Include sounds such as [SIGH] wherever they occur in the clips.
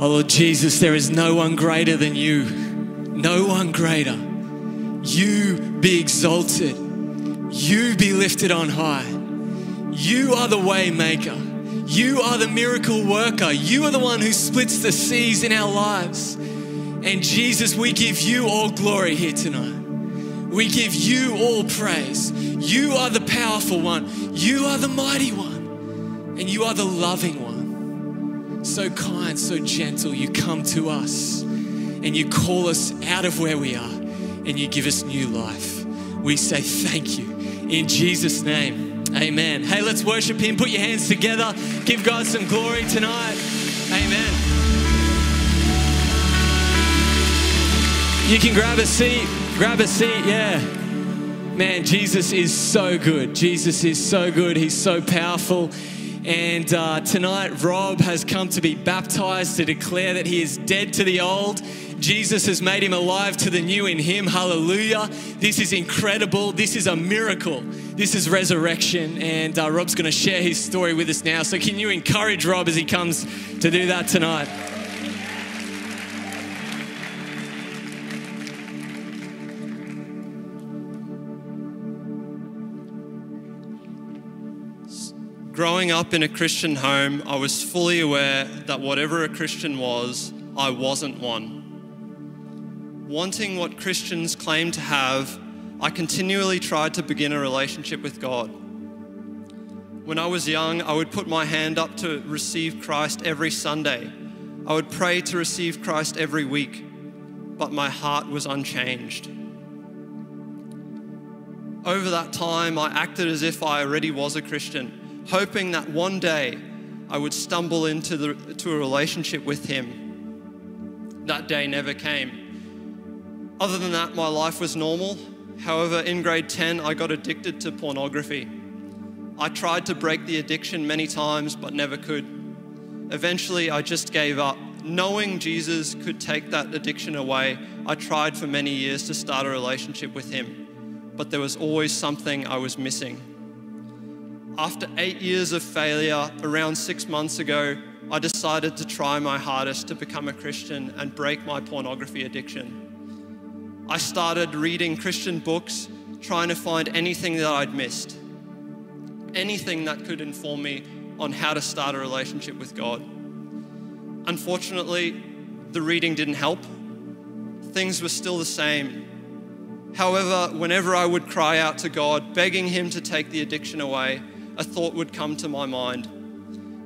Oh Lord Jesus, there is no one greater than you. No one greater. You be exalted. You be lifted on high. You are the way maker. You are the miracle worker. You are the one who splits the seas in our lives. And Jesus, we give you all glory here tonight. We give you all praise. You are the powerful one. You are the mighty one. And you are the loving one. So kind, so gentle. You come to us and you call us out of where we are and you give us new life. We say thank you. In Jesus' name, amen. Hey, let's worship Him. Put your hands together. Give God some glory tonight. Amen. You can grab a seat. Grab a seat, yeah. Man, Jesus is so good. Jesus is so good. He's so powerful. And uh, tonight, Rob has come to be baptized to declare that he is dead to the old. Jesus has made him alive to the new in him. Hallelujah. This is incredible. This is a miracle. This is resurrection. And uh, Rob's going to share his story with us now. So, can you encourage Rob as he comes to do that tonight? Growing up in a Christian home, I was fully aware that whatever a Christian was, I wasn't one. Wanting what Christians claim to have, I continually tried to begin a relationship with God. When I was young, I would put my hand up to receive Christ every Sunday. I would pray to receive Christ every week, but my heart was unchanged. Over that time, I acted as if I already was a Christian hoping that one day I would stumble into the, to a relationship with Him. That day never came. Other than that, my life was normal. However, in grade 10, I got addicted to pornography. I tried to break the addiction many times, but never could. Eventually, I just gave up. Knowing Jesus could take that addiction away, I tried for many years to start a relationship with Him, but there was always something I was missing. After eight years of failure, around six months ago, I decided to try my hardest to become a Christian and break my pornography addiction. I started reading Christian books, trying to find anything that I'd missed, anything that could inform me on how to start a relationship with God. Unfortunately, the reading didn't help. Things were still the same. However, whenever I would cry out to God, begging Him to take the addiction away, a thought would come to my mind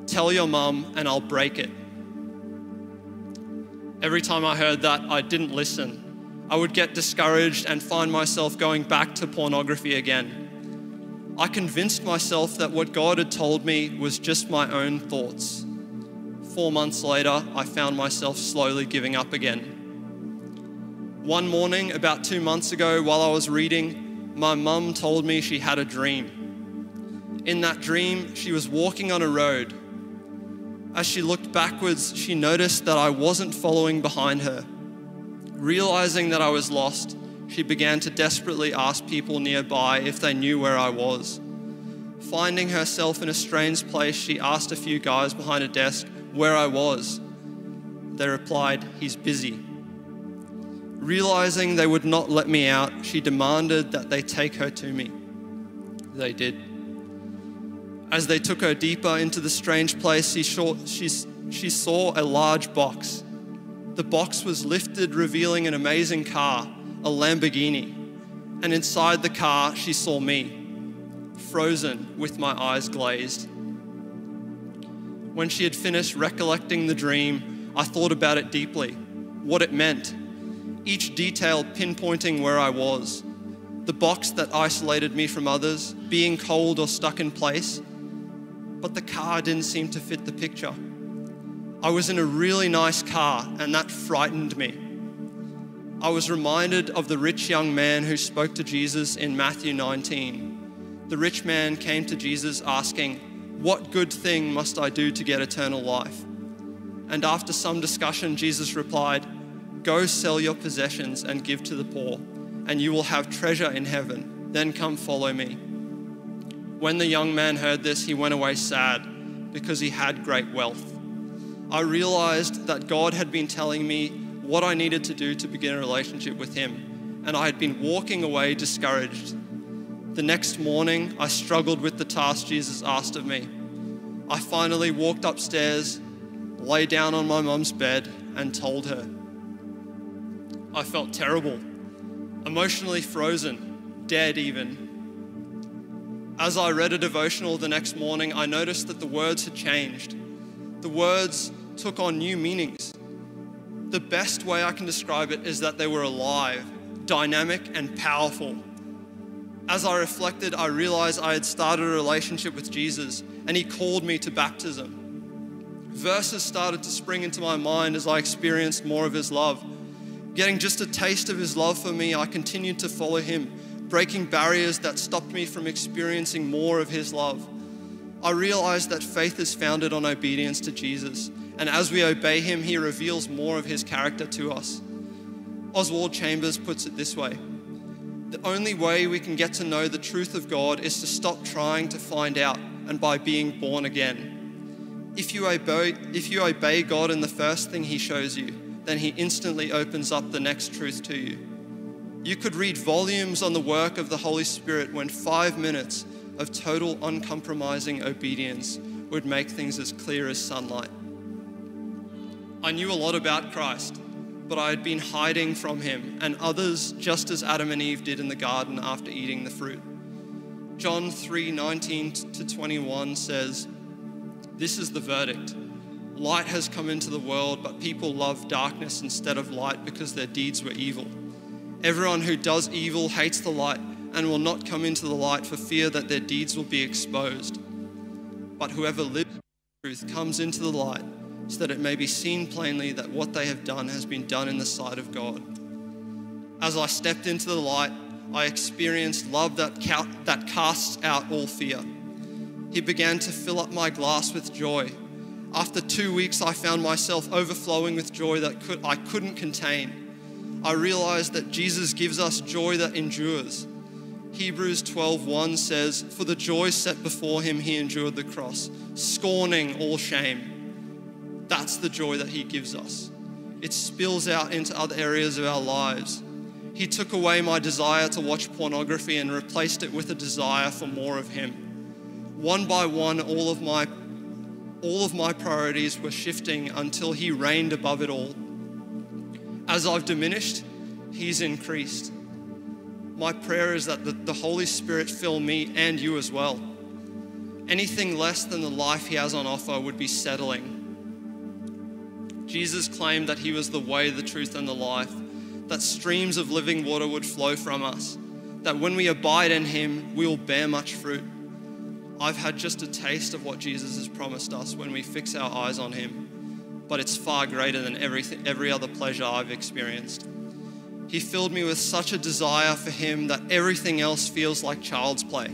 tell your mum and I'll break it. Every time I heard that, I didn't listen. I would get discouraged and find myself going back to pornography again. I convinced myself that what God had told me was just my own thoughts. Four months later, I found myself slowly giving up again. One morning, about two months ago, while I was reading, my mum told me she had a dream. In that dream, she was walking on a road as she looked backwards, she noticed that I wasn't following behind her. Realizing that I was lost, she began to desperately ask people nearby if they knew where I was. Finding herself in a strange place, she asked a few guys behind a desk where I was. They replied, He's busy. Realizing they would not let me out, she demanded that they take her to me. They did. As they took her deeper into the strange place, she saw, she, she saw a large box. The box was lifted, revealing an amazing car, a Lamborghini. And inside the car, she saw me, frozen with my eyes glazed. When she had finished recollecting the dream, I thought about it deeply, what it meant, each detail pinpointing where I was. The box that isolated me from others, being cold or stuck in place, but the car didn't seem to fit the picture. I was in a really nice car, and that frightened me. I was reminded of the rich young man who spoke to Jesus in Matthew 19. The rich man came to Jesus asking, What good thing must I do to get eternal life? And after some discussion, Jesus replied, Go sell your possessions and give to the poor, and you will have treasure in heaven. Then come follow me. When the young man heard this, he went away sad because he had great wealth. I realized that God had been telling me what I needed to do to begin a relationship with Him, and I had been walking away discouraged. The next morning, I struggled with the task Jesus asked of me. I finally walked upstairs, lay down on my mum's bed, and told her. I felt terrible, emotionally frozen, dead even. As I read a devotional the next morning, I noticed that the words had changed. The words took on new meanings. The best way I can describe it is that they were alive, dynamic, and powerful. As I reflected, I realized I had started a relationship with Jesus and He called me to baptism. Verses started to spring into my mind as I experienced more of His love. Getting just a taste of His love for me, I continued to follow Him, breaking barriers that stopped me from experiencing more of His love. I realized that faith is founded on obedience to Jesus, and as we obey Him, He reveals more of His character to us. Oswald Chambers puts it this way the only way we can get to know the truth of God is to stop trying to find out and by being born again. If you obey, if you obey God in the first thing He shows you, then He instantly opens up the next truth to you. You could read volumes on the work of the Holy Spirit when five minutes of total uncompromising obedience would make things as clear as sunlight. I knew a lot about Christ but I had been hiding from him, and others just as Adam and Eve did in the garden after eating the fruit. John 3 19 to 21 says, This is the verdict. Light has come into the world, but people love darkness instead of light because their deeds were evil. Everyone who does evil hates the light and will not come into the light for fear that their deeds will be exposed. But whoever lives truth comes into the light so that it may be seen plainly that what they have done has been done in the sight of God. As I stepped into the light, I experienced love that, ca- that casts out all fear. He began to fill up my glass with joy. After two weeks, I found myself overflowing with joy that could, I couldn't contain. I realized that Jesus gives us joy that endures. Hebrews 12:1 says, "For the joy set before him he endured the cross, scorning all shame." That's the joy that He gives us. It spills out into other areas of our lives. He took away my desire to watch pornography and replaced it with a desire for more of Him. One by one, all of my all of my priorities were shifting until He reigned above it all. As I've diminished, He's increased. My prayer is that the, the Holy Spirit fill me and you as well. Anything less than the life He has on offer would be settling Jesus claimed that he was the way, the truth, and the life, that streams of living water would flow from us, that when we abide in him, we will bear much fruit. I've had just a taste of what Jesus has promised us when we fix our eyes on him, but it's far greater than everything, every other pleasure I've experienced. He filled me with such a desire for him that everything else feels like child's play.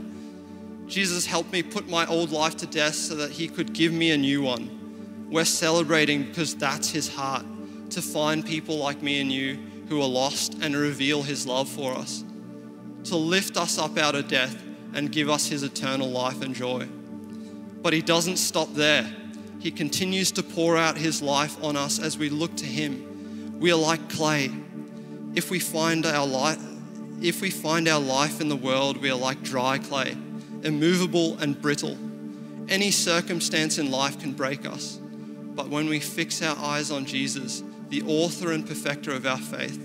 Jesus helped me put my old life to death so that he could give me a new one. We're celebrating because that's his heart to find people like me and you who are lost and reveal his love for us, to lift us up out of death and give us his eternal life and joy. But he doesn't stop there. He continues to pour out his life on us as we look to him. We are like clay. If we find our life, if we find our life in the world, we are like dry clay, immovable and brittle. Any circumstance in life can break us. But when we fix our eyes on Jesus, the author and perfecter of our faith,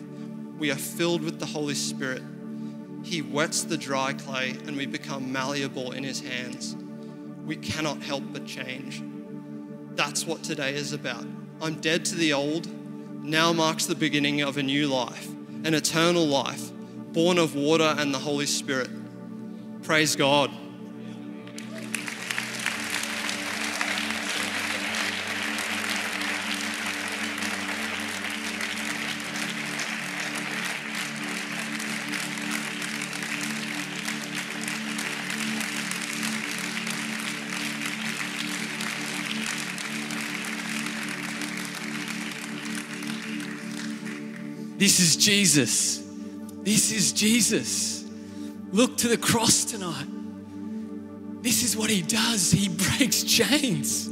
we are filled with the Holy Spirit. He wets the dry clay and we become malleable in His hands. We cannot help but change. That's what today is about. I'm dead to the old. Now marks the beginning of a new life, an eternal life, born of water and the Holy Spirit. Praise God. This is Jesus. This is Jesus. Look to the cross tonight. This is what he does. He [LAUGHS] breaks chains.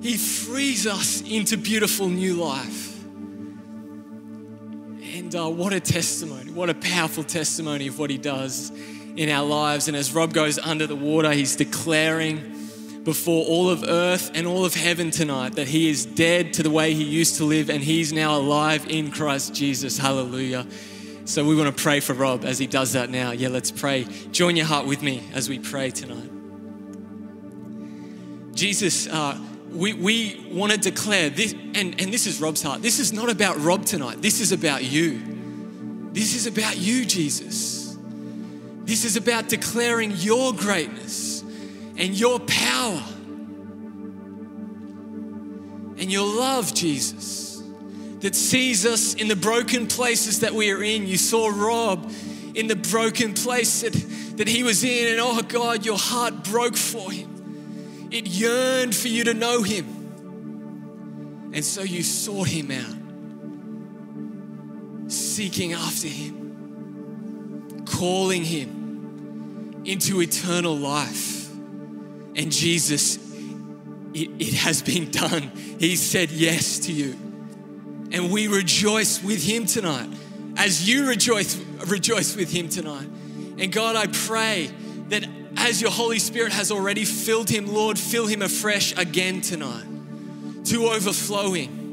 He frees us into beautiful new life. And uh, what a testimony, what a powerful testimony of what He does in our lives. And as Rob goes under the water, he's declaring before all of earth and all of heaven tonight that he is dead to the way he used to live and he's now alive in Christ Jesus. Hallelujah. So we want to pray for Rob as he does that now. Yeah, let's pray. Join your heart with me as we pray tonight. Jesus, uh, we, we want to declare this, and, and this is Rob's heart. This is not about Rob tonight. This is about you. This is about you, Jesus. This is about declaring your greatness and your power and your love, Jesus, that sees us in the broken places that we are in. You saw Rob in the broken place that, that he was in, and oh God, your heart broke for him. It yearned for you to know him. And so you sought him out, seeking after him, calling him into eternal life. And Jesus, it, it has been done. He said yes to you. And we rejoice with him tonight as you rejoice, rejoice with him tonight. And God, I pray that as your Holy Spirit has already filled him, Lord, fill him afresh again tonight to overflowing.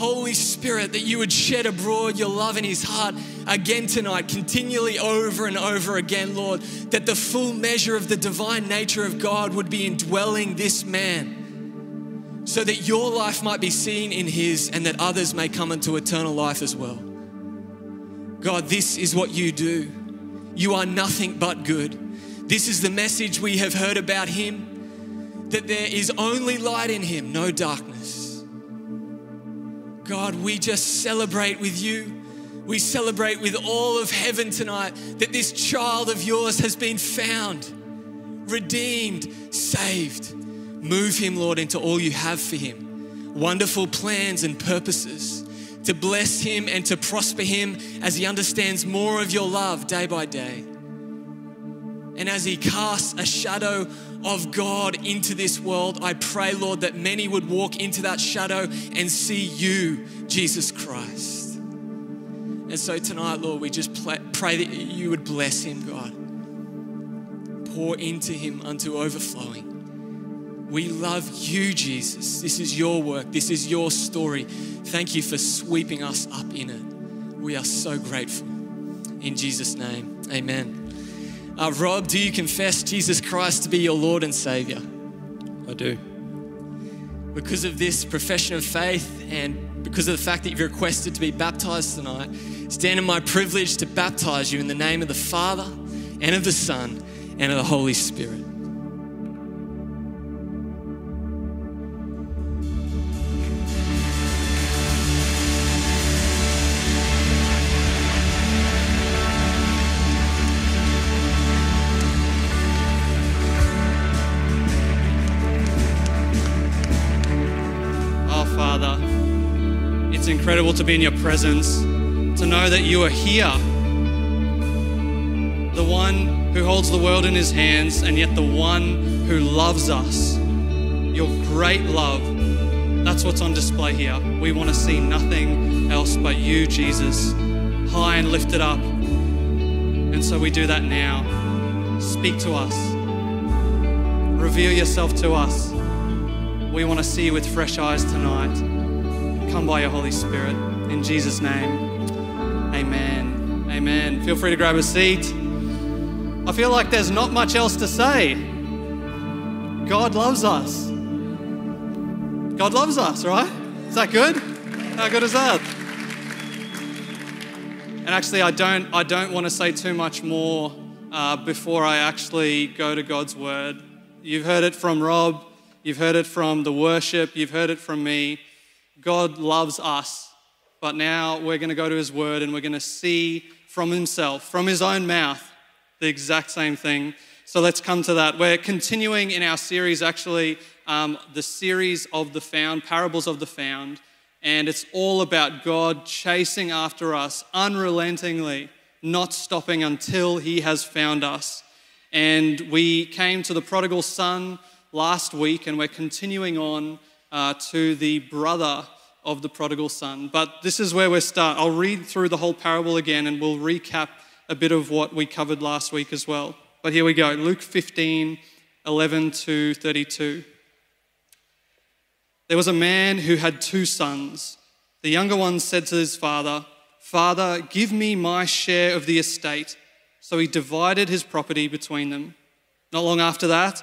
Holy Spirit, that you would shed abroad your love in his heart again tonight, continually over and over again, Lord, that the full measure of the divine nature of God would be indwelling this man, so that your life might be seen in his and that others may come into eternal life as well. God, this is what you do. You are nothing but good. This is the message we have heard about him that there is only light in him, no darkness. God, we just celebrate with you. We celebrate with all of heaven tonight that this child of yours has been found, redeemed, saved. Move him, Lord, into all you have for him. Wonderful plans and purposes to bless him and to prosper him as he understands more of your love day by day. And as he casts a shadow of God into this world, I pray, Lord, that many would walk into that shadow and see you, Jesus Christ. And so tonight, Lord, we just pray that you would bless him, God. Pour into him unto overflowing. We love you, Jesus. This is your work, this is your story. Thank you for sweeping us up in it. We are so grateful. In Jesus' name, amen. Uh, Rob, do you confess Jesus Christ to be your Lord and Savior? I do. Because of this profession of faith and because of the fact that you've requested to be baptized tonight, stand in my privilege to baptize you in the name of the Father and of the Son and of the Holy Spirit. To be in your presence, to know that you are here. The one who holds the world in his hands, and yet the one who loves us. Your great love. That's what's on display here. We want to see nothing else but you, Jesus, high and lifted up. And so we do that now. Speak to us, reveal yourself to us. We want to see you with fresh eyes tonight. Come by your Holy Spirit. In Jesus' name, amen. Amen. Feel free to grab a seat. I feel like there's not much else to say. God loves us. God loves us, right? Is that good? How good is that? And actually, I don't, I don't want to say too much more uh, before I actually go to God's word. You've heard it from Rob, you've heard it from the worship, you've heard it from me. God loves us. But now we're going to go to his word and we're going to see from himself, from his own mouth, the exact same thing. So let's come to that. We're continuing in our series, actually, um, the series of the found, parables of the found. And it's all about God chasing after us unrelentingly, not stopping until he has found us. And we came to the prodigal son last week, and we're continuing on uh, to the brother of the prodigal son. But this is where we're start. I'll read through the whole parable again, and we'll recap a bit of what we covered last week as well. But here we go Luke 15, 11 to 32. There was a man who had two sons. The younger one said to his father, Father, give me my share of the estate. So he divided his property between them. Not long after that,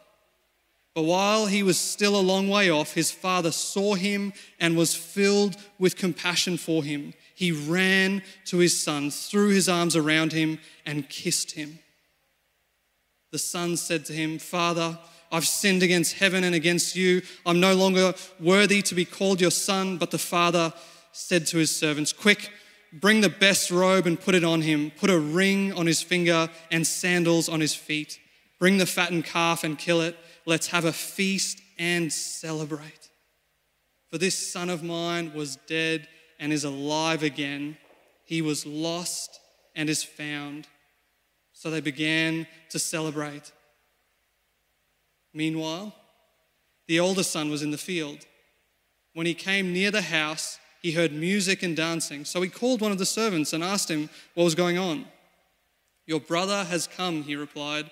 But while he was still a long way off, his father saw him and was filled with compassion for him. He ran to his son, threw his arms around him, and kissed him. The son said to him, Father, I've sinned against heaven and against you. I'm no longer worthy to be called your son. But the father said to his servants, Quick, bring the best robe and put it on him. Put a ring on his finger and sandals on his feet. Bring the fattened calf and kill it. Let's have a feast and celebrate. For this son of mine was dead and is alive again. He was lost and is found. So they began to celebrate. Meanwhile, the older son was in the field. When he came near the house, he heard music and dancing. So he called one of the servants and asked him what was going on. Your brother has come, he replied,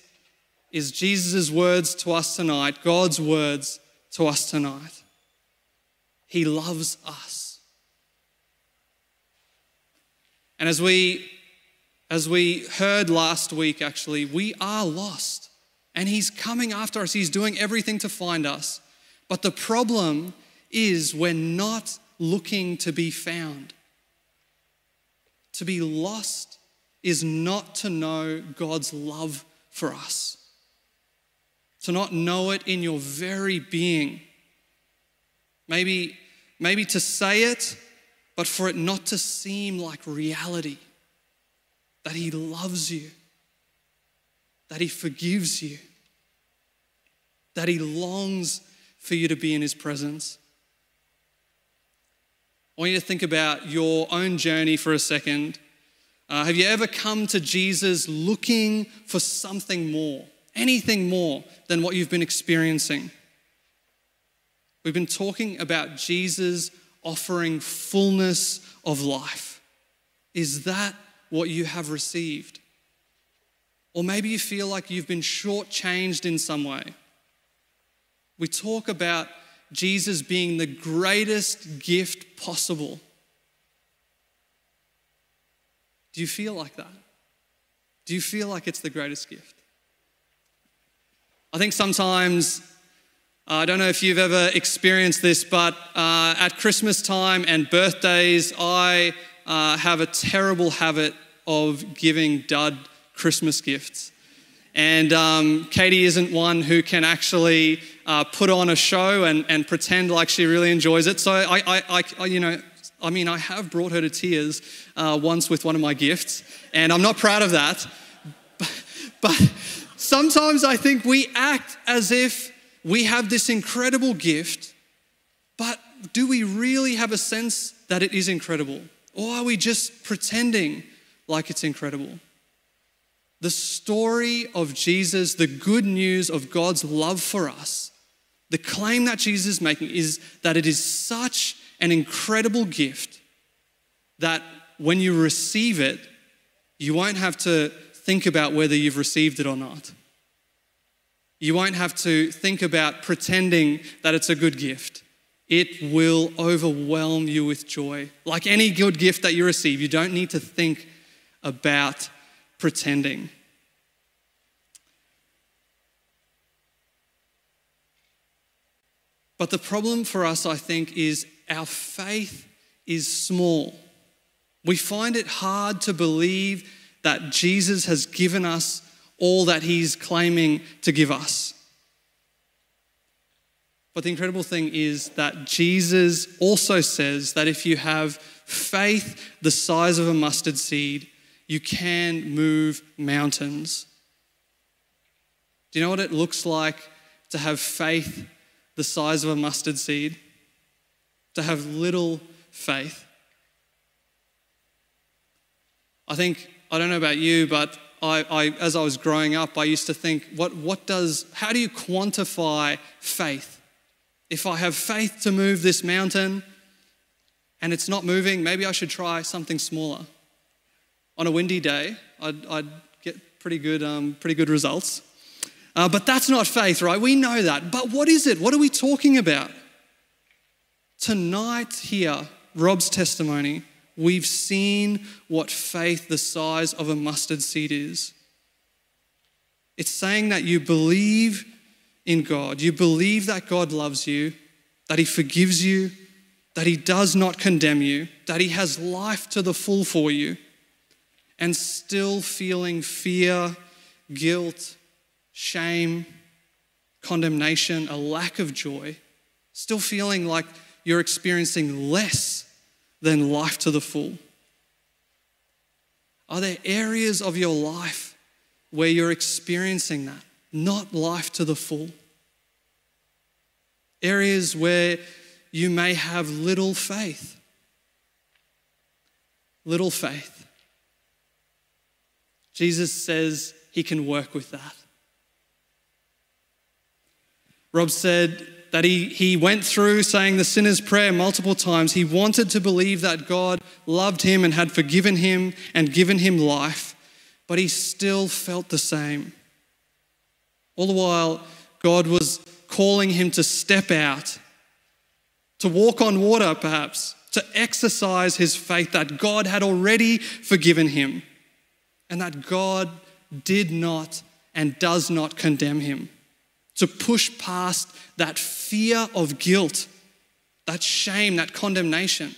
is Jesus' words to us tonight, God's words to us tonight. He loves us. And as we as we heard last week actually, we are lost. And he's coming after us. He's doing everything to find us. But the problem is we're not looking to be found. To be lost is not to know God's love for us, to not know it in your very being. Maybe, maybe to say it, but for it not to seem like reality that He loves you, that He forgives you, that He longs for you to be in His presence. I want you to think about your own journey for a second. Uh, have you ever come to Jesus looking for something more, anything more than what you've been experiencing? We've been talking about Jesus offering fullness of life. Is that what you have received? Or maybe you feel like you've been shortchanged in some way. We talk about Jesus being the greatest gift possible. Do you feel like that? Do you feel like it's the greatest gift? I think sometimes, uh, I don't know if you've ever experienced this, but uh, at Christmas time and birthdays, I uh, have a terrible habit of giving dud Christmas gifts. And um, Katie isn't one who can actually uh, put on a show and, and pretend like she really enjoys it. So I, I, I, you know, I mean, I have brought her to tears uh, once with one of my gifts, and I'm not proud of that. [LAUGHS] But, but sometimes I think we act as if we have this incredible gift, but do we really have a sense that it is incredible? Or are we just pretending like it's incredible? The story of Jesus, the good news of God's love for us, the claim that Jesus is making is that it is such an incredible gift that when you receive it, you won't have to think about whether you've received it or not. You won't have to think about pretending that it's a good gift. It will overwhelm you with joy. Like any good gift that you receive, you don't need to think about pretending. But the problem for us, I think, is our faith is small. We find it hard to believe that Jesus has given us all that he's claiming to give us. But the incredible thing is that Jesus also says that if you have faith the size of a mustard seed, you can move mountains. Do you know what it looks like to have faith the size of a mustard seed? To have little faith. I think, I don't know about you, but I, I, as I was growing up, I used to think, what, what does, how do you quantify faith? If I have faith to move this mountain and it's not moving, maybe I should try something smaller on a windy day, I'd, I'd get pretty good, um, pretty good results. Uh, but that's not faith, right? We know that. But what is it? What are we talking about? Tonight, here, Rob's testimony, we've seen what faith the size of a mustard seed is. It's saying that you believe in God, you believe that God loves you, that He forgives you, that He does not condemn you, that He has life to the full for you and still feeling fear, guilt, shame, condemnation, a lack of joy, still feeling like you're experiencing less than life to the full? Are there areas of your life where you're experiencing that, not life to the full? Areas where you may have little faith. Little faith. Jesus says he can work with that. Rob said that he, he went through saying the sinner's prayer multiple times. He wanted to believe that God loved him and had forgiven him and given him life, but he still felt the same. All the while, God was calling him to step out, to walk on water, perhaps, to exercise his faith that God had already forgiven him and that God did not and does not condemn him. To push past that fear of guilt, that shame, that condemnation.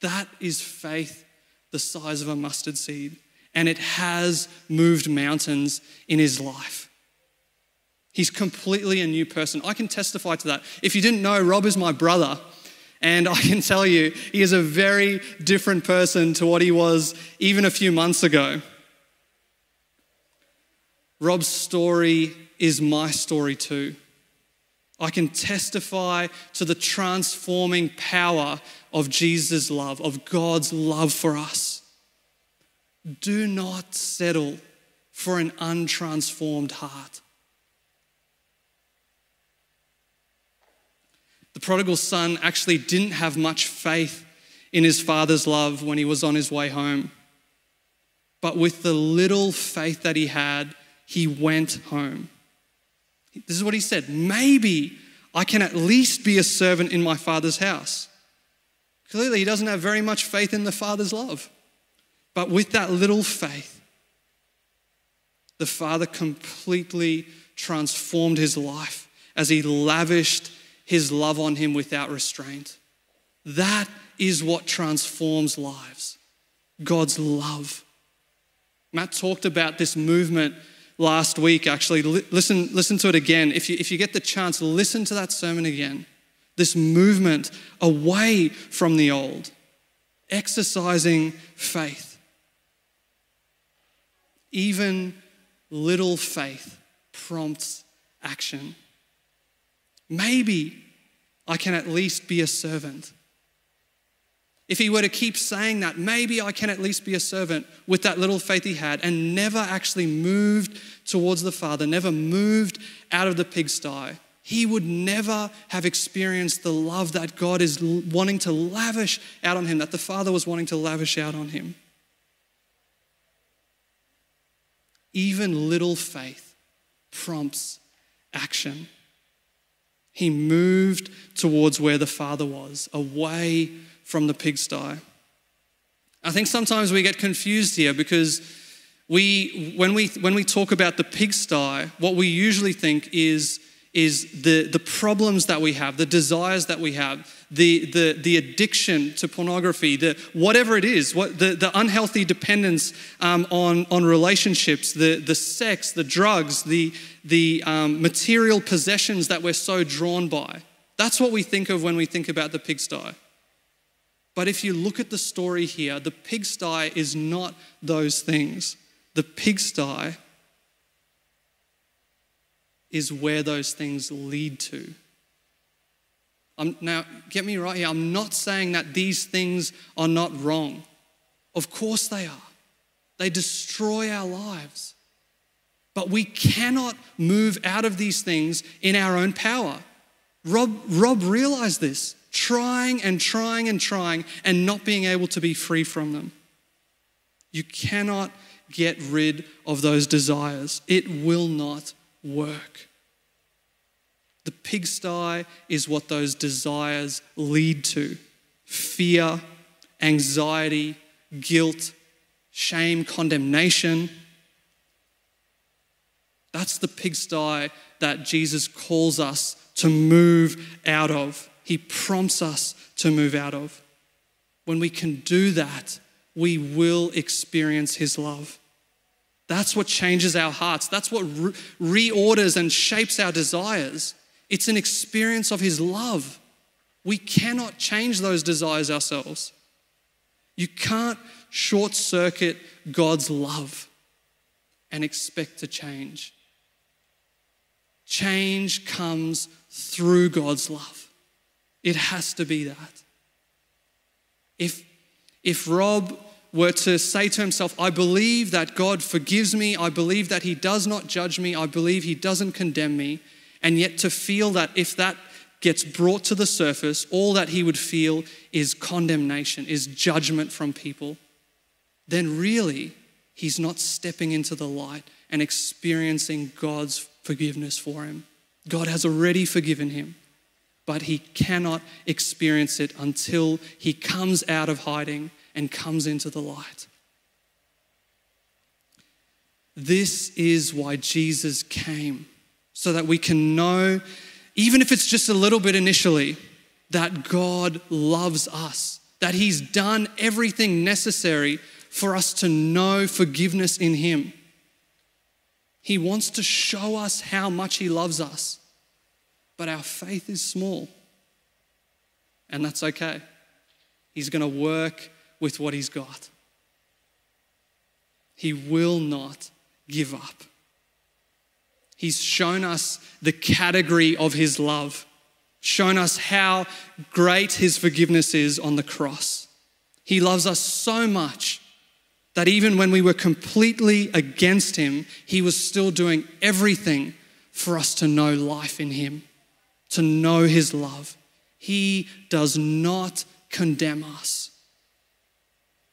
That is faith the size of a mustard seed, and it has moved mountains in his life. He's completely a new person. I can testify to that. If you didn't know, Rob is my brother. And I can tell you, he is a very different person to what he was even a few months ago. Rob's story is my story too. I can testify to the transforming power of Jesus' love, of God's love for us. Do not settle for an untransformed heart. The prodigal son actually didn't have much faith in his father's love when he was on his way home. But with the little faith that he had, he went home. This is what he said maybe I can at least be a servant in my father's house. Clearly, he doesn't have very much faith in the father's love. But with that little faith, the father completely transformed his life as he lavished his love on him without restraint. That is what transforms lives God's love. Matt talked about this movement last week, actually. listen, listen to it again. If you, if you get the chance, listen to that sermon again. This movement away from the old, exercising faith. Even little faith prompts action. Maybe I can at least be a servant. If he were to keep saying that, maybe I can at least be a servant with that little faith he had and never actually moved towards the Father, never moved out of the pigsty, he would never have experienced the love that God is wanting to lavish out on him, that the Father was wanting to lavish out on him. Even little faith prompts action. He moved towards where the Father was, away from the pigsty. I think sometimes we get confused here because we, when, we, when we talk about the pigsty, what we usually think is, is the, the problems that we have, the desires that we have, the, the, the addiction to pornography, the, whatever it is, what, the, the unhealthy dependence um, on, on relationships, the, the sex, the drugs, the, the um, material possessions that we're so drawn by. That's what we think of when we think about the pigsty. But if you look at the story here, the pigsty is not those things. The pigsty is where those things lead to. I'm, now, get me right here. I'm not saying that these things are not wrong. Of course they are. They destroy our lives. But we cannot move out of these things in our own power. Rob, Rob realized this trying and trying and trying and not being able to be free from them. You cannot get rid of those desires, it will not work. The pigsty is what those desires lead to fear, anxiety, guilt, shame, condemnation. That's the pigsty that Jesus calls us to move out of. He prompts us to move out of. When we can do that, we will experience His love. That's what changes our hearts. That's what re- reorders and shapes our desires. It's an experience of His love. We cannot change those desires ourselves. You can't short circuit God's love and expect to change. Change comes through God's love. It has to be that. If, if Rob were to say to himself, I believe that God forgives me, I believe that He does not judge me, I believe He doesn't condemn me, and yet to feel that if that gets brought to the surface, all that he would feel is condemnation, is judgment from people, then really he's not stepping into the light and experiencing God's forgiveness for him. God has already forgiven him but he cannot experience it until he comes out of hiding and comes into the light. This is why Jesus came, so that we can know, even if it's just a little bit initially, that God loves us, that He's done everything necessary for us to know forgiveness in Him. He wants to show us how much He loves us but our faith is small. And that's okay. He's going to work with what he's got. He will not give up. He's shown us the category of his love, shown us how great his forgiveness is on the cross. He loves us so much that even when we were completely against him, he was still doing everything for us to know life in him to know his love. He does not condemn us.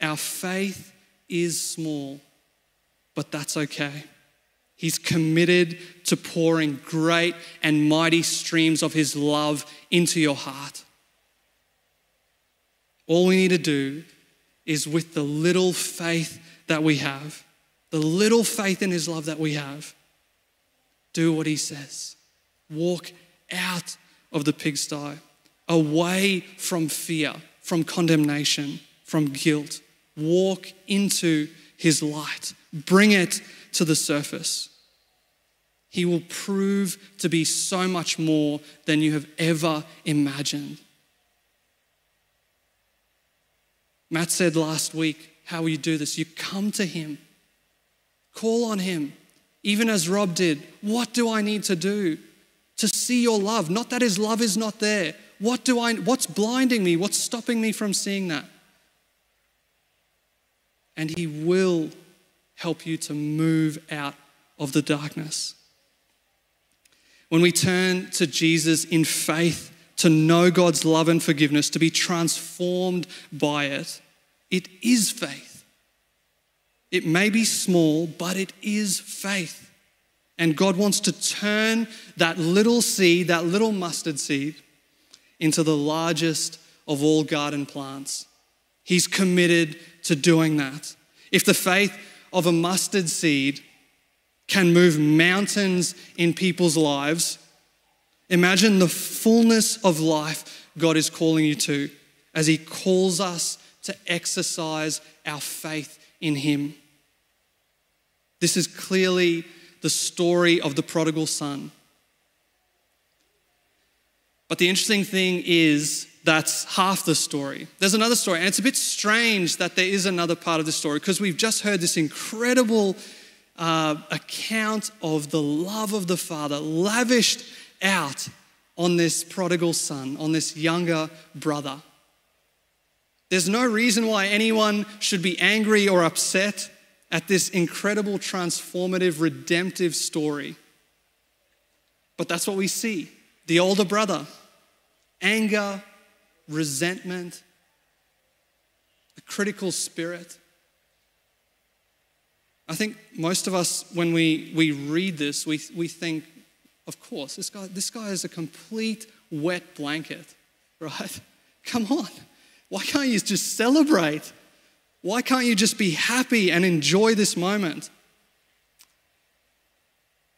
Our faith is small, but that's okay. He's committed to pouring great and mighty streams of his love into your heart. All we need to do is with the little faith that we have, the little faith in his love that we have, do what he says. Walk out of the pigsty, away from fear, from condemnation, from guilt. Walk into his light. bring it to the surface. He will prove to be so much more than you have ever imagined. Matt said last week, How will you do this? You come to Him, call on Him, even as Rob did. What do I need to do to see your love? Not that His love is not there. What do I, what's blinding me? What's stopping me from seeing that? And He will help you to move out of the darkness. When we turn to Jesus in faith, to know God's love and forgiveness, to be transformed by it, it is faith. It may be small, but it is faith. And God wants to turn that little seed, that little mustard seed, into the largest of all garden plants. He's committed to doing that. If the faith of a mustard seed can move mountains in people's lives, imagine the fullness of life God is calling you to as He calls us to exercise our faith in Him. This is clearly the story of the prodigal son. But the interesting thing is that's half the story. There's another story, and it's a bit strange that there is another part of the story because we've just heard this incredible uh, account of the love of the Father lavished out on this prodigal son, on this younger brother. There's no reason why anyone should be angry or upset at this incredible, transformative, redemptive story. But that's what we see the older brother, anger, resentment, a critical spirit. I think most of us, when we, we read this, we, we think, of course, this guy, this guy is a complete wet blanket, [LAUGHS] right? Come on. Why can't you just celebrate? Why can't you just be happy and enjoy this moment?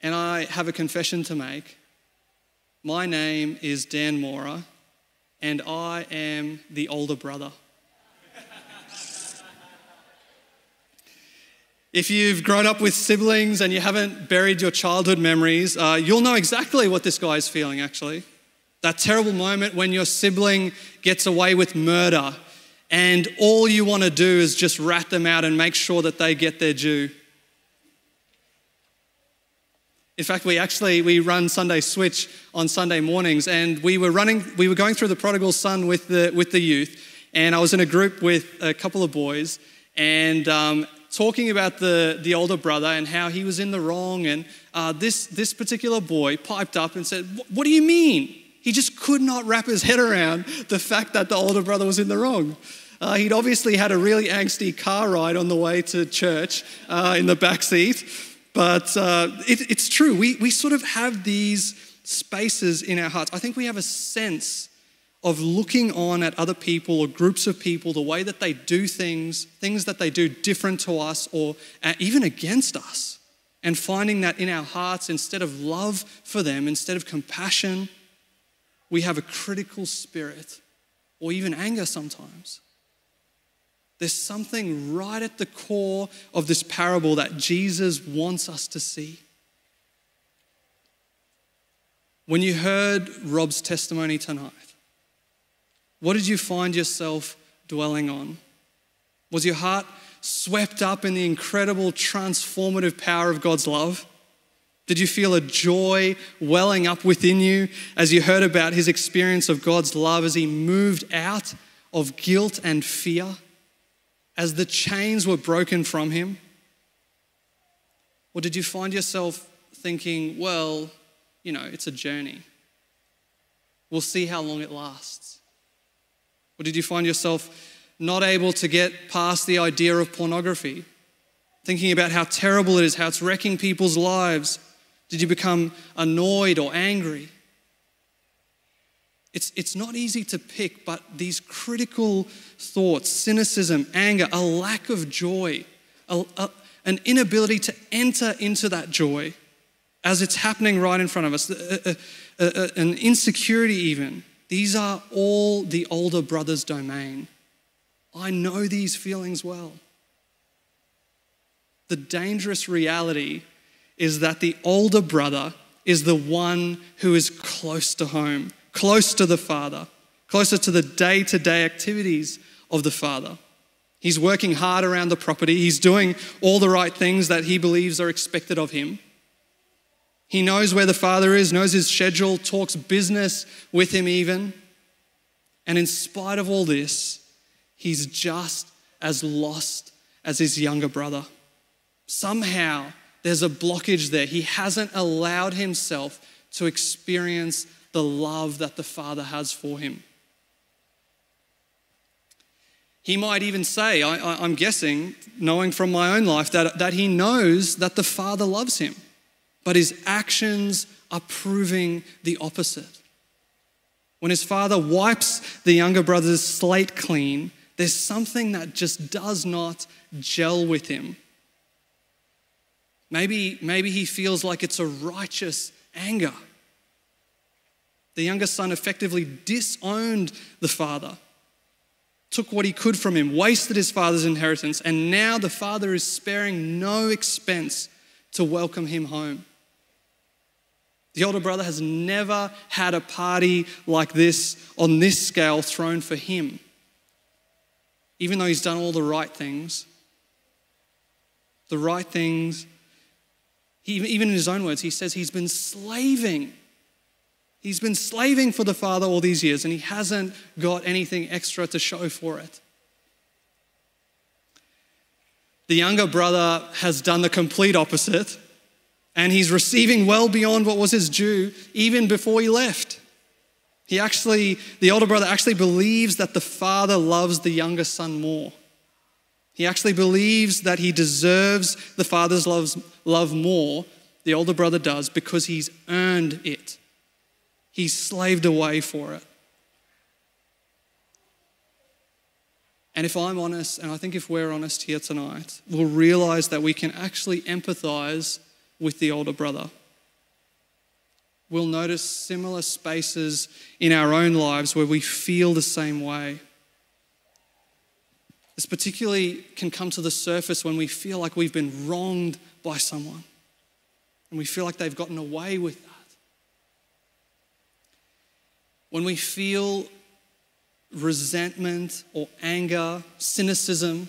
And I have a confession to make. My name is Dan Moura, and I am the older brother. If you've grown up with siblings and you haven't buried your childhood memories, uh, you'll know exactly what this guy is feeling, actually. That terrible moment when your sibling gets away with murder and all you want to do is just rat them out and make sure that they get their due. In fact, we actually we run Sunday Switch on Sunday mornings, and we were running, we were going through the prodigal son with the with the youth, and I was in a group with a couple of boys, and um, talking about the, the older brother and how he was in the wrong. And uh, this, this particular boy piped up and said, What do you mean? He just could not wrap his head around the fact that the older brother was in the wrong. Uh, he'd obviously had a really angsty car ride on the way to church uh, in the back seat. But uh, it, it's true, we, we sort of have these spaces in our hearts. I think we have a sense of looking on at other people or groups of people, the way that they do things, things that they do different to us or even against us, and finding that in our hearts, instead of love for them, instead of compassion, we have a critical spirit or even anger sometimes. There's something right at the core of this parable that Jesus wants us to see. When you heard Rob's testimony tonight, what did you find yourself dwelling on? Was your heart swept up in the incredible transformative power of God's love? Did you feel a joy welling up within you as you heard about his experience of God's love as he moved out of guilt and fear, as the chains were broken from him? Or did you find yourself thinking, well, you know, it's a journey? We'll see how long it lasts. Or did you find yourself not able to get past the idea of pornography? Thinking about how terrible it is, how it's wrecking people's lives? Did you become annoyed or angry? It's, it's not easy to pick, but these critical thoughts cynicism, anger, a lack of joy, a, a, an inability to enter into that joy as it's happening right in front of us, a, an insecurity, even these are all the older brother's domain. I know these feelings well. The dangerous reality is that the older brother is the one who is close to home, close to the father, closer to the day to day activities of the father. He's working hard around the property, he's doing all the right things that he believes are expected of him. He knows where the father is, knows his schedule, talks business with him even. And in spite of all this, he's just as lost as his younger brother. Somehow, there's a blockage there. He hasn't allowed himself to experience the love that the Father has for him. He might even say, I, am guessing, knowing from my own life, that, that he knows that the Father loves him, but his actions are proving the opposite. When his father wipes the younger brother's slate clean, there's something that just does not gel with him. Maybe, maybe he feels like it's a righteous anger. The younger son effectively disowned the father, took what he could from him, wasted his father's inheritance, and now the father is sparing no expense to welcome him home. The older brother has never had a party like this on this scale thrown for him. Even though he's done all the right things, the right things, he, even in his own words, he says he's been slaving. He's been slaving for the Father all these years and he hasn't got anything extra to show for it. The younger brother has done the complete opposite and he's receiving well beyond what was his due even before he left. He actually, the older brother actually believes that the father loves the younger son more. He actually believes that he deserves the father's love more, the older brother does, because he's earned it. He's slaved away for it. And if I'm honest, and I think if we're honest here tonight, we'll realize that we can actually empathize with the older brother. We'll notice similar spaces in our own lives where we feel the same way. This particularly can come to the surface when we feel like we've been wronged by someone and we feel like they've gotten away with that. When we feel resentment or anger, cynicism,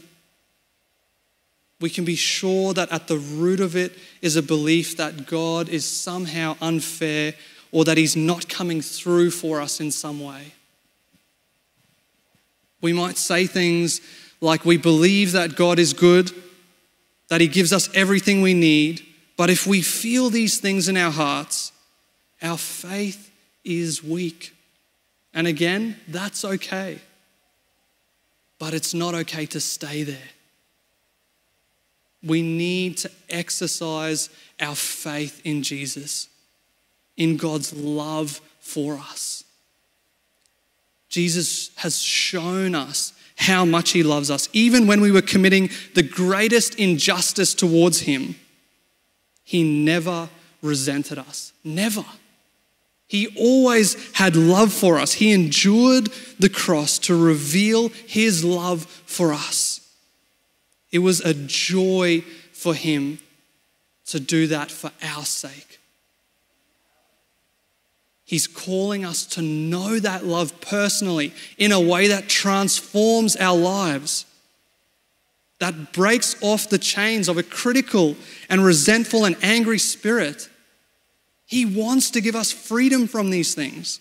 we can be sure that at the root of it is a belief that God is somehow unfair or that He's not coming through for us in some way. We might say things like we believe that God is good, that He gives us everything we need, but if we feel these things in our hearts, our faith is weak. And again, that's okay. But it's not okay to stay there. We need to exercise our faith in Jesus, in God's love for us. Jesus has shown us how much He loves us. Even when we were committing the greatest injustice towards Him, He never resented us. Never. He always had love for us. He endured the cross to reveal His love for us. It was a joy for him to do that for our sake. He's calling us to know that love personally in a way that transforms our lives, that breaks off the chains of a critical and resentful and angry spirit. He wants to give us freedom from these things.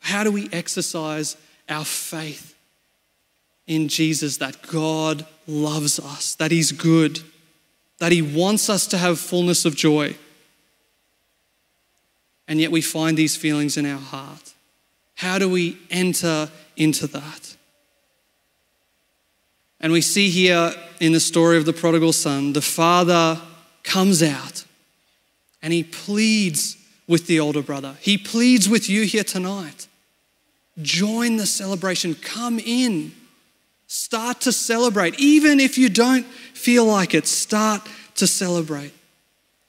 How do we exercise our faith in Jesus that God loves us, that He's good, that He wants us to have fullness of joy. And yet we find these feelings in our heart. How do we enter into that? And we see here in the story of the prodigal son, the father comes out and he pleads with the older brother. He pleads with you here tonight. Join the celebration, come in. Start to celebrate. Even if you don't feel like it, start to celebrate.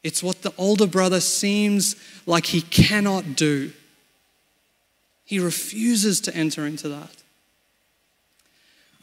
It's what the older brother seems like he cannot do. He refuses to enter into that.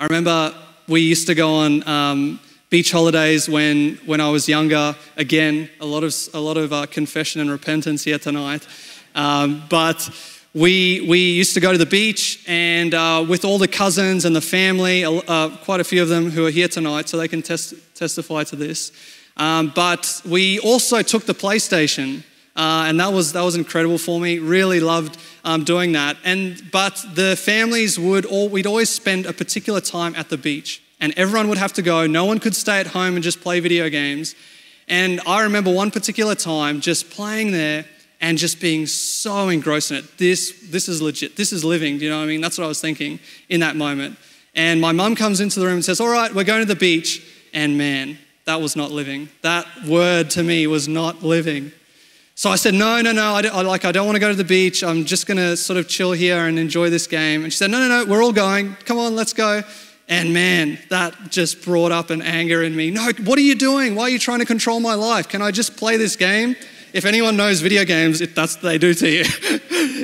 I remember we used to go on um, beach holidays when, when I was younger. Again, a lot of, a lot of uh, confession and repentance here tonight. Um, but we, we used to go to the beach and uh, with all the cousins and the family, uh, quite a few of them who are here tonight, so they can test, testify to this. Um, but we also took the PlayStation. Uh, and that was that was incredible for me. Really loved um, doing that. And but the families would all we'd always spend a particular time at the beach, and everyone would have to go. No one could stay at home and just play video games. And I remember one particular time just playing there and just being so engrossed in it. This this is legit. This is living. Do you know what I mean? That's what I was thinking in that moment. And my mum comes into the room and says, "All right, we're going to the beach." And man, that was not living. That word to me was not living. So I said, no, no, no, I, I like, I don't want to go to the beach. I'm just going to sort of chill here and enjoy this game. And she said, no, no, no, we're all going. Come on, let's go. And man, that just brought up an anger in me. No, what are you doing? Why are you trying to control my life? Can I just play this game? If anyone knows video games, it, that's what they do to you. [LAUGHS]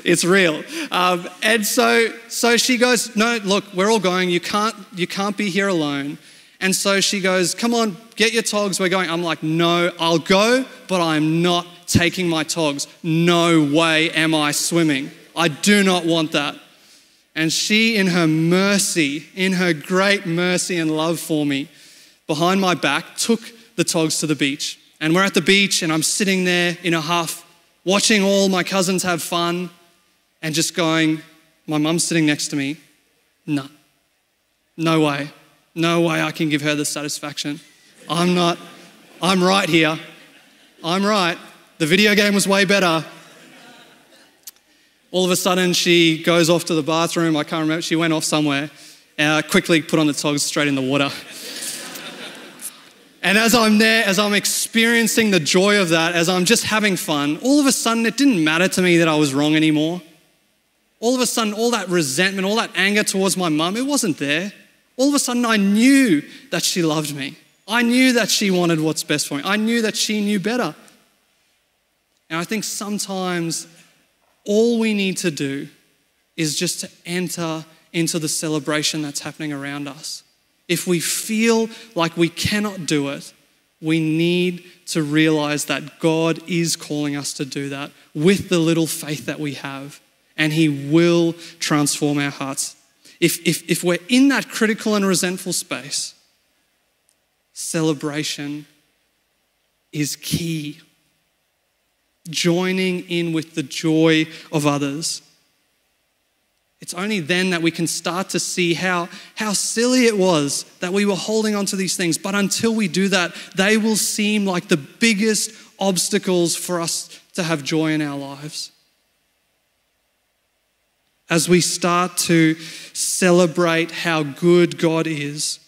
it's real. Um, and so, so she goes, no, look, we're all going. You can't, you can't be here alone. And so she goes, come on, get your togs, we're going. I'm like, no, I'll go, but I'm not taking my togs. No way am I swimming. I do not want that. And she, in her mercy, in her great mercy and love for me, behind my back, took the togs to the beach. And we're at the beach, and I'm sitting there in a huff, watching all my cousins have fun, and just going, my mum's sitting next to me. No, no way. No way I can give her the satisfaction. I'm not, I'm right here. I'm right. The video game was way better. All of a sudden, she goes off to the bathroom. I can't remember. She went off somewhere. Uh, quickly put on the togs straight in the water. [LAUGHS] and as I'm there, as I'm experiencing the joy of that, as I'm just having fun, all of a sudden it didn't matter to me that I was wrong anymore. All of a sudden, all that resentment, all that anger towards my mum, it wasn't there. All of a sudden, I knew that she loved me. I knew that she wanted what's best for me. I knew that she knew better. And I think sometimes all we need to do is just to enter into the celebration that's happening around us. If we feel like we cannot do it, we need to realize that God is calling us to do that with the little faith that we have, and He will transform our hearts. If, if, if we're in that critical and resentful space, celebration is key. Joining in with the joy of others. It's only then that we can start to see how, how silly it was that we were holding on to these things. But until we do that, they will seem like the biggest obstacles for us to have joy in our lives. As we start to celebrate how good God is,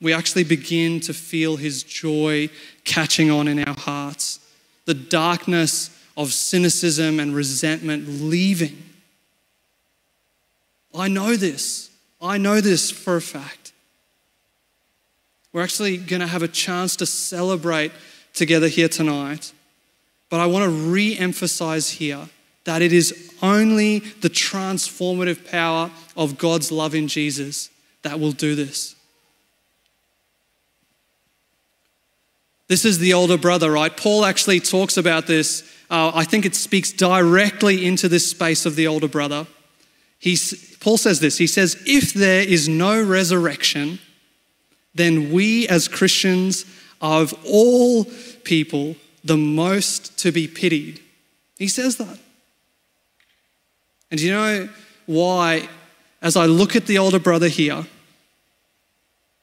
we actually begin to feel His joy catching on in our hearts. The darkness of cynicism and resentment leaving. I know this. I know this for a fact. We're actually going to have a chance to celebrate together here tonight. But I want to re emphasize here that it is only the transformative power of God's love in Jesus that will do this. This is the older brother, right? Paul actually talks about this. Uh, I think it speaks directly into this space of the older brother. He's, Paul says this He says, If there is no resurrection, then we as Christians are of all people the most to be pitied. He says that. And you know why, as I look at the older brother here,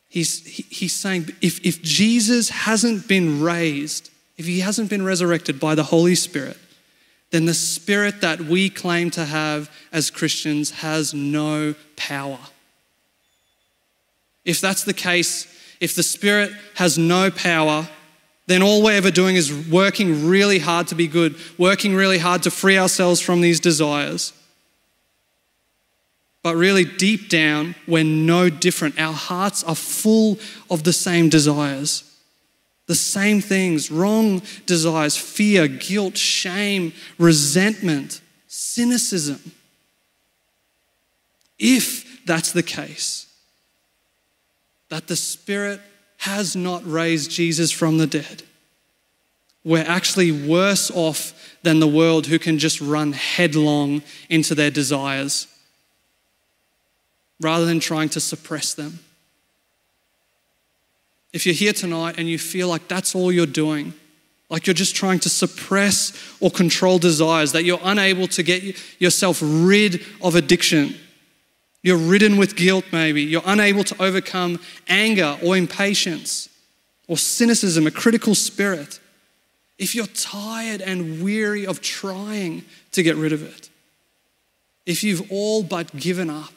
He's, he's saying if, if Jesus hasn't been raised, if he hasn't been resurrected by the Holy Spirit, then the spirit that we claim to have as Christians has no power. If that's the case, if the spirit has no power, then all we're ever doing is working really hard to be good, working really hard to free ourselves from these desires. But really, deep down, we're no different. Our hearts are full of the same desires. The same things wrong desires, fear, guilt, shame, resentment, cynicism. If that's the case, that the Spirit has not raised Jesus from the dead, we're actually worse off than the world who can just run headlong into their desires rather than trying to suppress them. If you're here tonight and you feel like that's all you're doing, like you're just trying to suppress or control desires, that you're unable to get yourself rid of addiction, you're ridden with guilt, maybe, you're unable to overcome anger or impatience or cynicism, a critical spirit. If you're tired and weary of trying to get rid of it, if you've all but given up,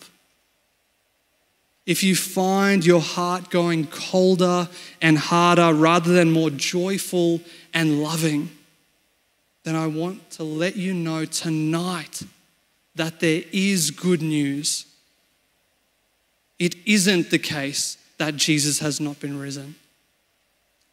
if you find your heart going colder and harder rather than more joyful and loving, then I want to let you know tonight that there is good news. It isn't the case that Jesus has not been risen.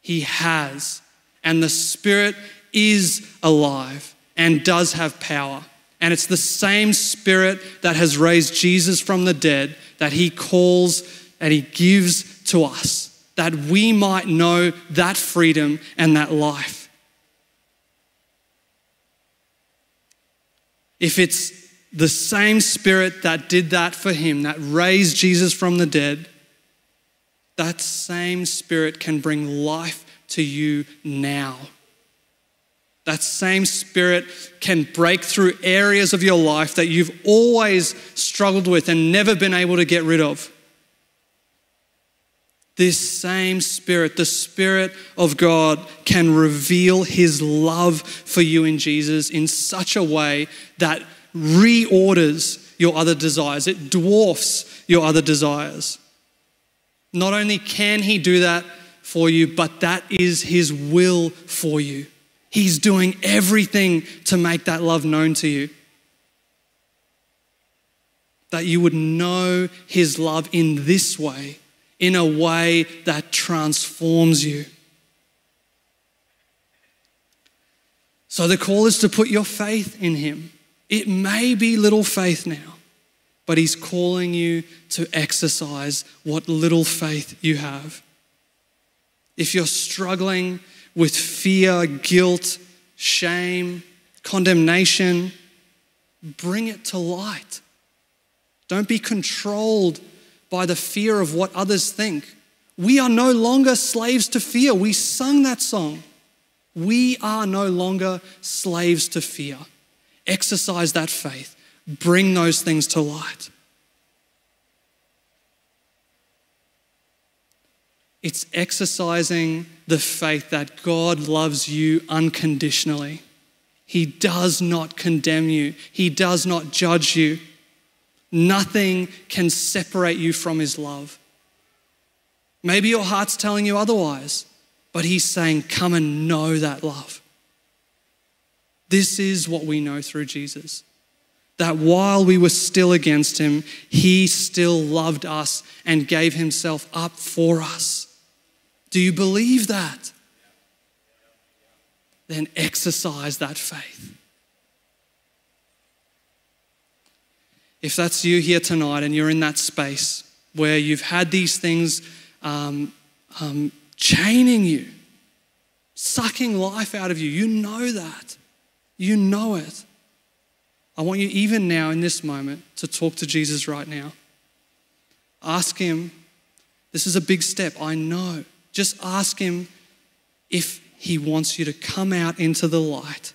He has, and the Spirit is alive and does have power. And it's the same Spirit that has raised Jesus from the dead that He calls and He gives to us, that we might know that freedom and that life. If it's the same Spirit that did that for Him, that raised Jesus from the dead, that same Spirit can bring life to you now. That same spirit can break through areas of your life that you've always struggled with and never been able to get rid of. This same spirit, the spirit of God, can reveal his love for you in Jesus in such a way that reorders your other desires, it dwarfs your other desires. Not only can he do that for you, but that is his will for you. He's doing everything to make that love known to you. That you would know His love in this way, in a way that transforms you. So the call is to put your faith in Him. It may be little faith now, but He's calling you to exercise what little faith you have. If you're struggling, with fear, guilt, shame, condemnation, bring it to light. Don't be controlled by the fear of what others think. We are no longer slaves to fear. We sung that song. We are no longer slaves to fear. Exercise that faith. Bring those things to light. It's exercising the faith that God loves you unconditionally. He does not condemn you, He does not judge you. Nothing can separate you from His love. Maybe your heart's telling you otherwise, but He's saying, Come and know that love. This is what we know through Jesus that while we were still against him, he still loved us and gave himself up for us. Do you believe that? Then exercise that faith. If that's you here tonight and you're in that space where you've had these things um, um, chaining you, sucking life out of you, you know that. You know it. I want you, even now in this moment, to talk to Jesus right now. Ask Him. This is a big step, I know. Just ask Him if He wants you to come out into the light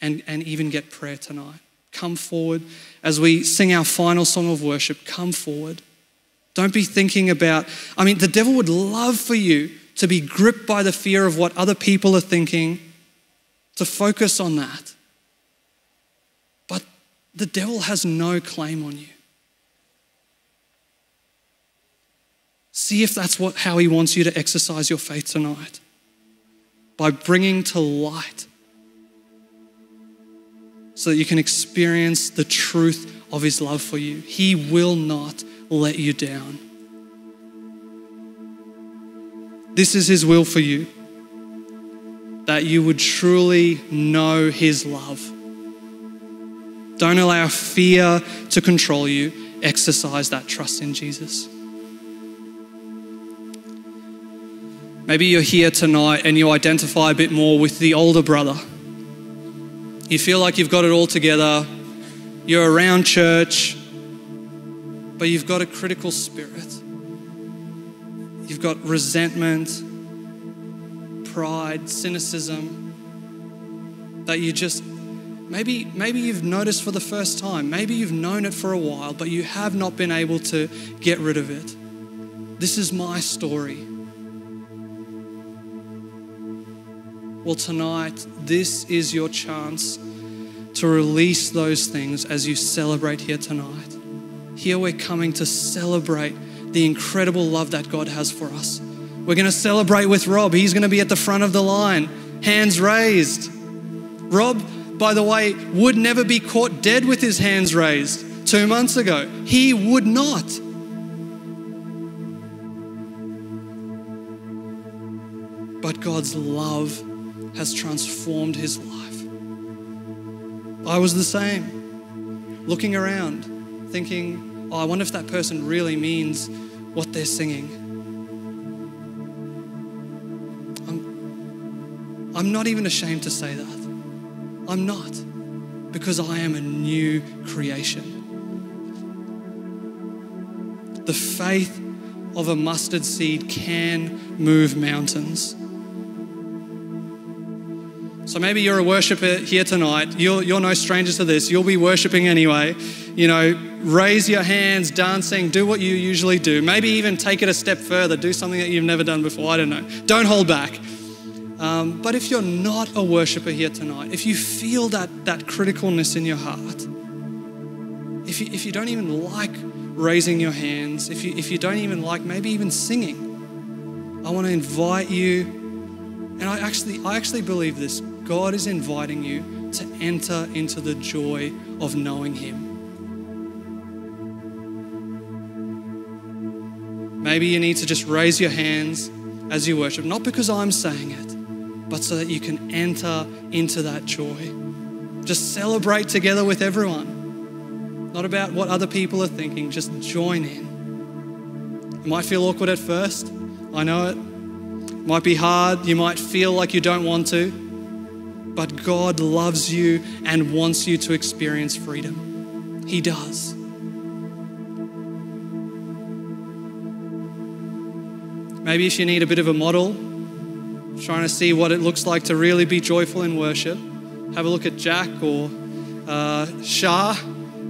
and, and even get prayer tonight. Come forward as we sing our final song of worship. Come forward. Don't be thinking about, I mean, the devil would love for you to be gripped by the fear of what other people are thinking, to focus on that. But the devil has no claim on you. See if that's what, how He wants you to exercise your faith tonight by bringing to light so that you can experience the truth of His love for you. He will not let you down. This is His will for you that you would truly know His love. Don't allow fear to control you. Exercise that trust in Jesus. Maybe you're here tonight and you identify a bit more with the older brother. You feel like you've got it all together, you're around church, but you've got a critical spirit. You've got resentment, pride, cynicism that you just maybe maybe you've noticed for the first time. Maybe you've known it for a while, but you have not been able to get rid of it. This is my story. Well, tonight, this is your chance to release those things as you celebrate here tonight. Here we're coming to celebrate the incredible love that God has for us. We're going to celebrate with Rob. He's going to be at the front of the line, hands raised. Rob, by the way, would never be caught dead with his hands raised two months ago. He would not. But God's love has transformed his life. I was the same, looking around, thinking, oh, I wonder if that person really means what they're singing. I'm, I'm not even ashamed to say that. I'm not, because I am a new creation. The faith of a mustard seed can move mountains. So maybe you're a worshiper here tonight. You're, you're no stranger to this. You'll be worshiping anyway. You know, raise your hands, dancing, do what you usually do. Maybe even take it a step further, do something that you've never done before. I don't know. Don't hold back. Um, but if you're not a worshiper here tonight, if you feel that, that criticalness in your heart, if you, if you don't even like raising your hands, if you, if you don't even like maybe even singing, I want to invite you. And I actually, I actually believe this God is inviting you to enter into the joy of knowing Him. Maybe you need to just raise your hands as you worship, not because I'm saying it, but so that you can enter into that joy. Just celebrate together with everyone. Not about what other people are thinking, just join in. It might feel awkward at first. I know it. it might be hard. You might feel like you don't want to. But God loves you and wants you to experience freedom. He does. Maybe if you need a bit of a model, trying to see what it looks like to really be joyful in worship, have a look at Jack or uh, Shah.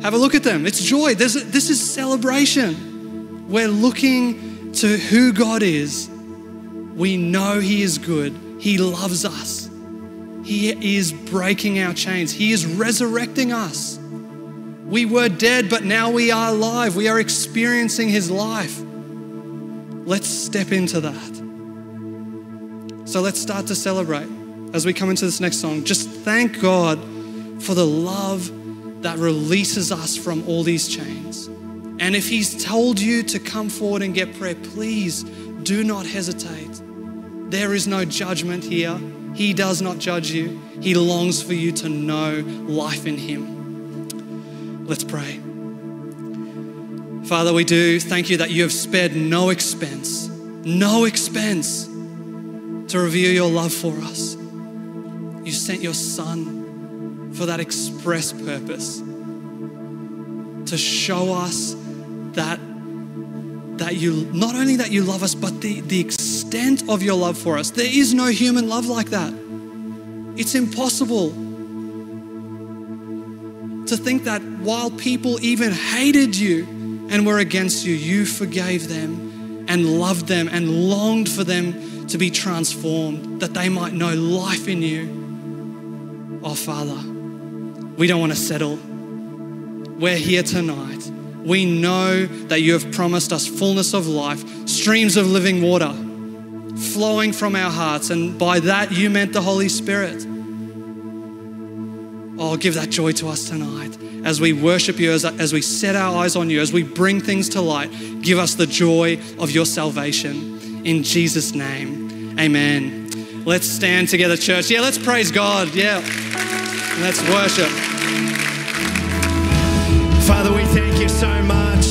Have a look at them. It's joy. A, this is celebration. We're looking to who God is. We know He is good. He loves us. He is breaking our chains. He is resurrecting us. We were dead, but now we are alive. We are experiencing His life. Let's step into that. So let's start to celebrate as we come into this next song. Just thank God for the love that releases us from all these chains. And if He's told you to come forward and get prayer, please do not hesitate. There is no judgment here. He does not judge you. He longs for you to know life in Him. Let's pray. Father, we do thank you that you have spared no expense, no expense to reveal your love for us. You sent your Son for that express purpose to show us that, that you not only that you love us, but the, the extent of your love for us. There is no human love like that. It's impossible to think that while people even hated you and were against you, you forgave them and loved them and longed for them to be transformed, that they might know life in you. Oh, Father, we don't want to settle. We're here tonight. We know that you have promised us fullness of life, streams of living water flowing from our hearts, and by that you meant the Holy Spirit. Oh, give that joy to us tonight as we worship you, as, as we set our eyes on you, as we bring things to light. Give us the joy of your salvation. In Jesus' name, amen. Let's stand together, church. Yeah, let's praise God. Yeah, let's worship.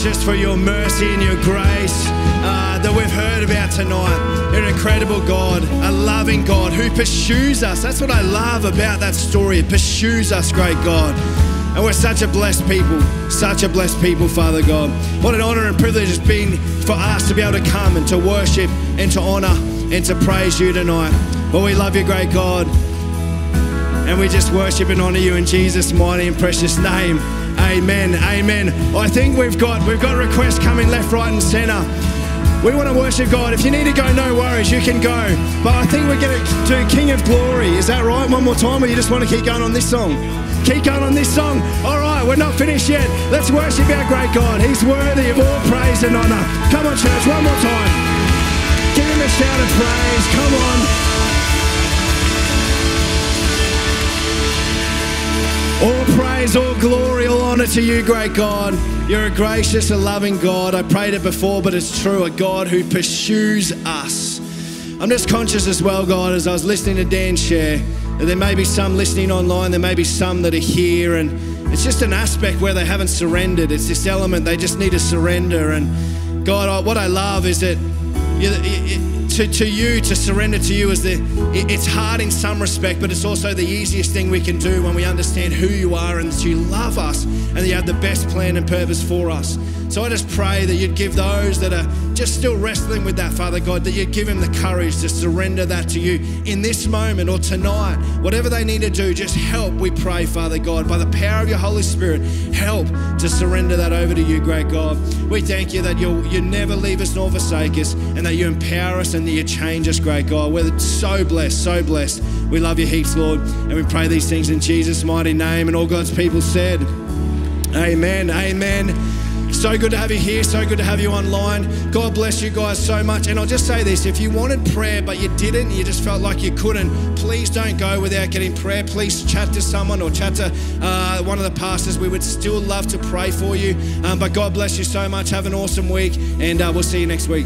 Just for your mercy and your grace uh, that we've heard about tonight. You're an incredible God, a loving God who pursues us. That's what I love about that story. It pursues us, great God. And we're such a blessed people, such a blessed people, Father God. What an honor and privilege it's been for us to be able to come and to worship and to honor and to praise you tonight. But we love you, great God. And we just worship and honor you in Jesus' mighty and precious name. Amen. Amen. I think we've got we've got requests coming left, right, and centre. We want to worship God. If you need to go, no worries, you can go. But I think we're going to do King of Glory. Is that right? One more time, or you just want to keep going on this song? Keep going on this song. All right, we're not finished yet. Let's worship our great God. He's worthy of all praise and honor. Come on, church, one more time. Give him a shout of praise. Come on. All praise, all glory, all honor to you, great God. You're a gracious and loving God. I prayed it before, but it's true. A God who pursues us. I'm just conscious as well, God, as I was listening to Dan share, that there may be some listening online, there may be some that are here, and it's just an aspect where they haven't surrendered. It's this element, they just need to surrender. And God, what I love is that you, to, to you, to surrender to you is the, it's hard in some respect, but it's also the easiest thing we can do when we understand who you are and that you love us and that you have the best plan and purpose for us. So I just pray that you'd give those that are just still wrestling with that, Father God, that you'd give them the courage to surrender that to you in this moment or tonight. Whatever they need to do, just help, we pray, Father God, by the power of your Holy Spirit, help to surrender that over to you, great God. We thank you that you you never leave us nor forsake us and that you empower us and that you change us, great God. We're so blessed, so blessed. We love you heaps, Lord, and we pray these things in Jesus' mighty name. And all God's people said, Amen, amen. So good to have you here. So good to have you online. God bless you guys so much. And I'll just say this if you wanted prayer but you didn't, you just felt like you couldn't, please don't go without getting prayer. Please chat to someone or chat to uh, one of the pastors. We would still love to pray for you. Um, but God bless you so much. Have an awesome week, and uh, we'll see you next week.